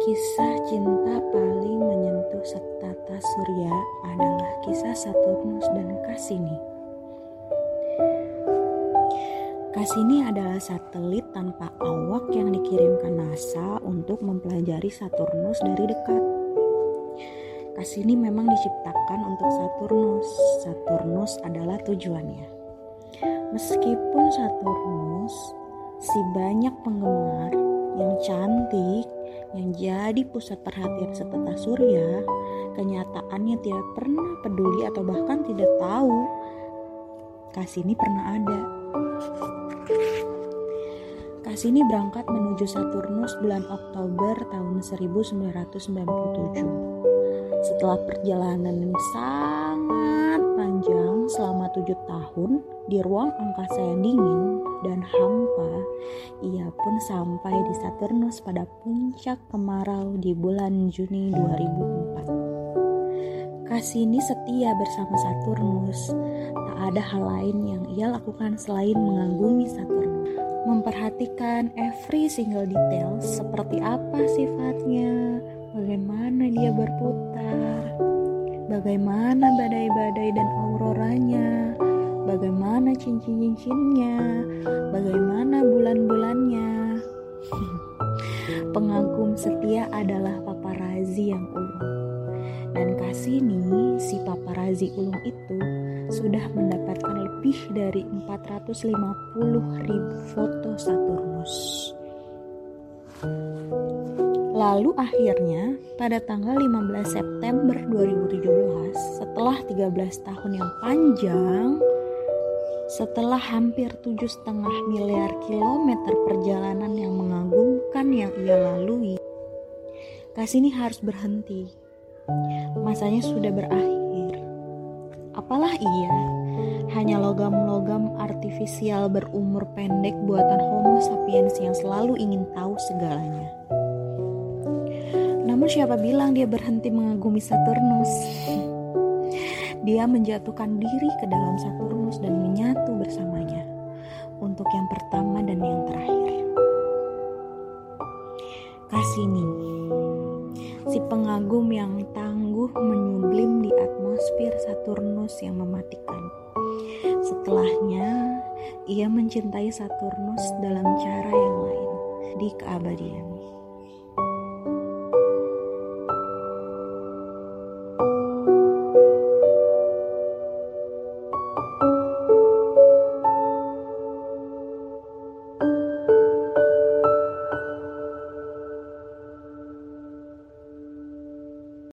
Kisah cinta paling menyentuh setata surya adalah kisah Saturnus dan Cassini. Cassini adalah satelit tanpa awak yang dikirimkan NASA untuk mempelajari Saturnus dari dekat. Cassini memang diciptakan untuk Saturnus. Saturnus adalah tujuannya. Meskipun Saturnus si banyak penggemar yang cantik yang jadi pusat perhatian setata surya, kenyataannya tidak pernah peduli atau bahkan tidak tahu Kasini pernah ada. Kasini berangkat menuju Saturnus bulan Oktober tahun 1997. Setelah perjalanan yang sangat panjang selama tujuh tahun di ruang angkasa yang dingin dan hampa, pun sampai di Saturnus pada puncak kemarau di bulan Juni 2004. Cassini setia bersama Saturnus. Tak ada hal lain yang ia lakukan selain mengagumi Saturnus. Memperhatikan every single detail seperti apa sifatnya, bagaimana dia berputar, bagaimana badai-badai dan auroranya, bagaimana cincin-cincinnya, bagaimana bulan-bulannya. Pengagum setia adalah paparazi yang ulung. Dan Kasini, si paparazi ulung itu, sudah mendapatkan lebih dari 450 ribu foto Saturnus. Lalu akhirnya pada tanggal 15 September 2017 setelah 13 tahun yang panjang setelah hampir tujuh setengah miliar kilometer perjalanan yang mengagumkan yang ia lalui, Kasini harus berhenti. Masanya sudah berakhir. Apalah ia, hanya logam-logam artifisial berumur pendek buatan Homo sapiens yang selalu ingin tahu segalanya. Namun siapa bilang dia berhenti mengagumi Saturnus? Dia menjatuhkan diri ke dalam Saturnus Kasini, si pengagum yang tangguh menyublim di atmosfer Saturnus yang mematikan. Setelahnya, ia mencintai Saturnus dalam cara yang lain di keabadian.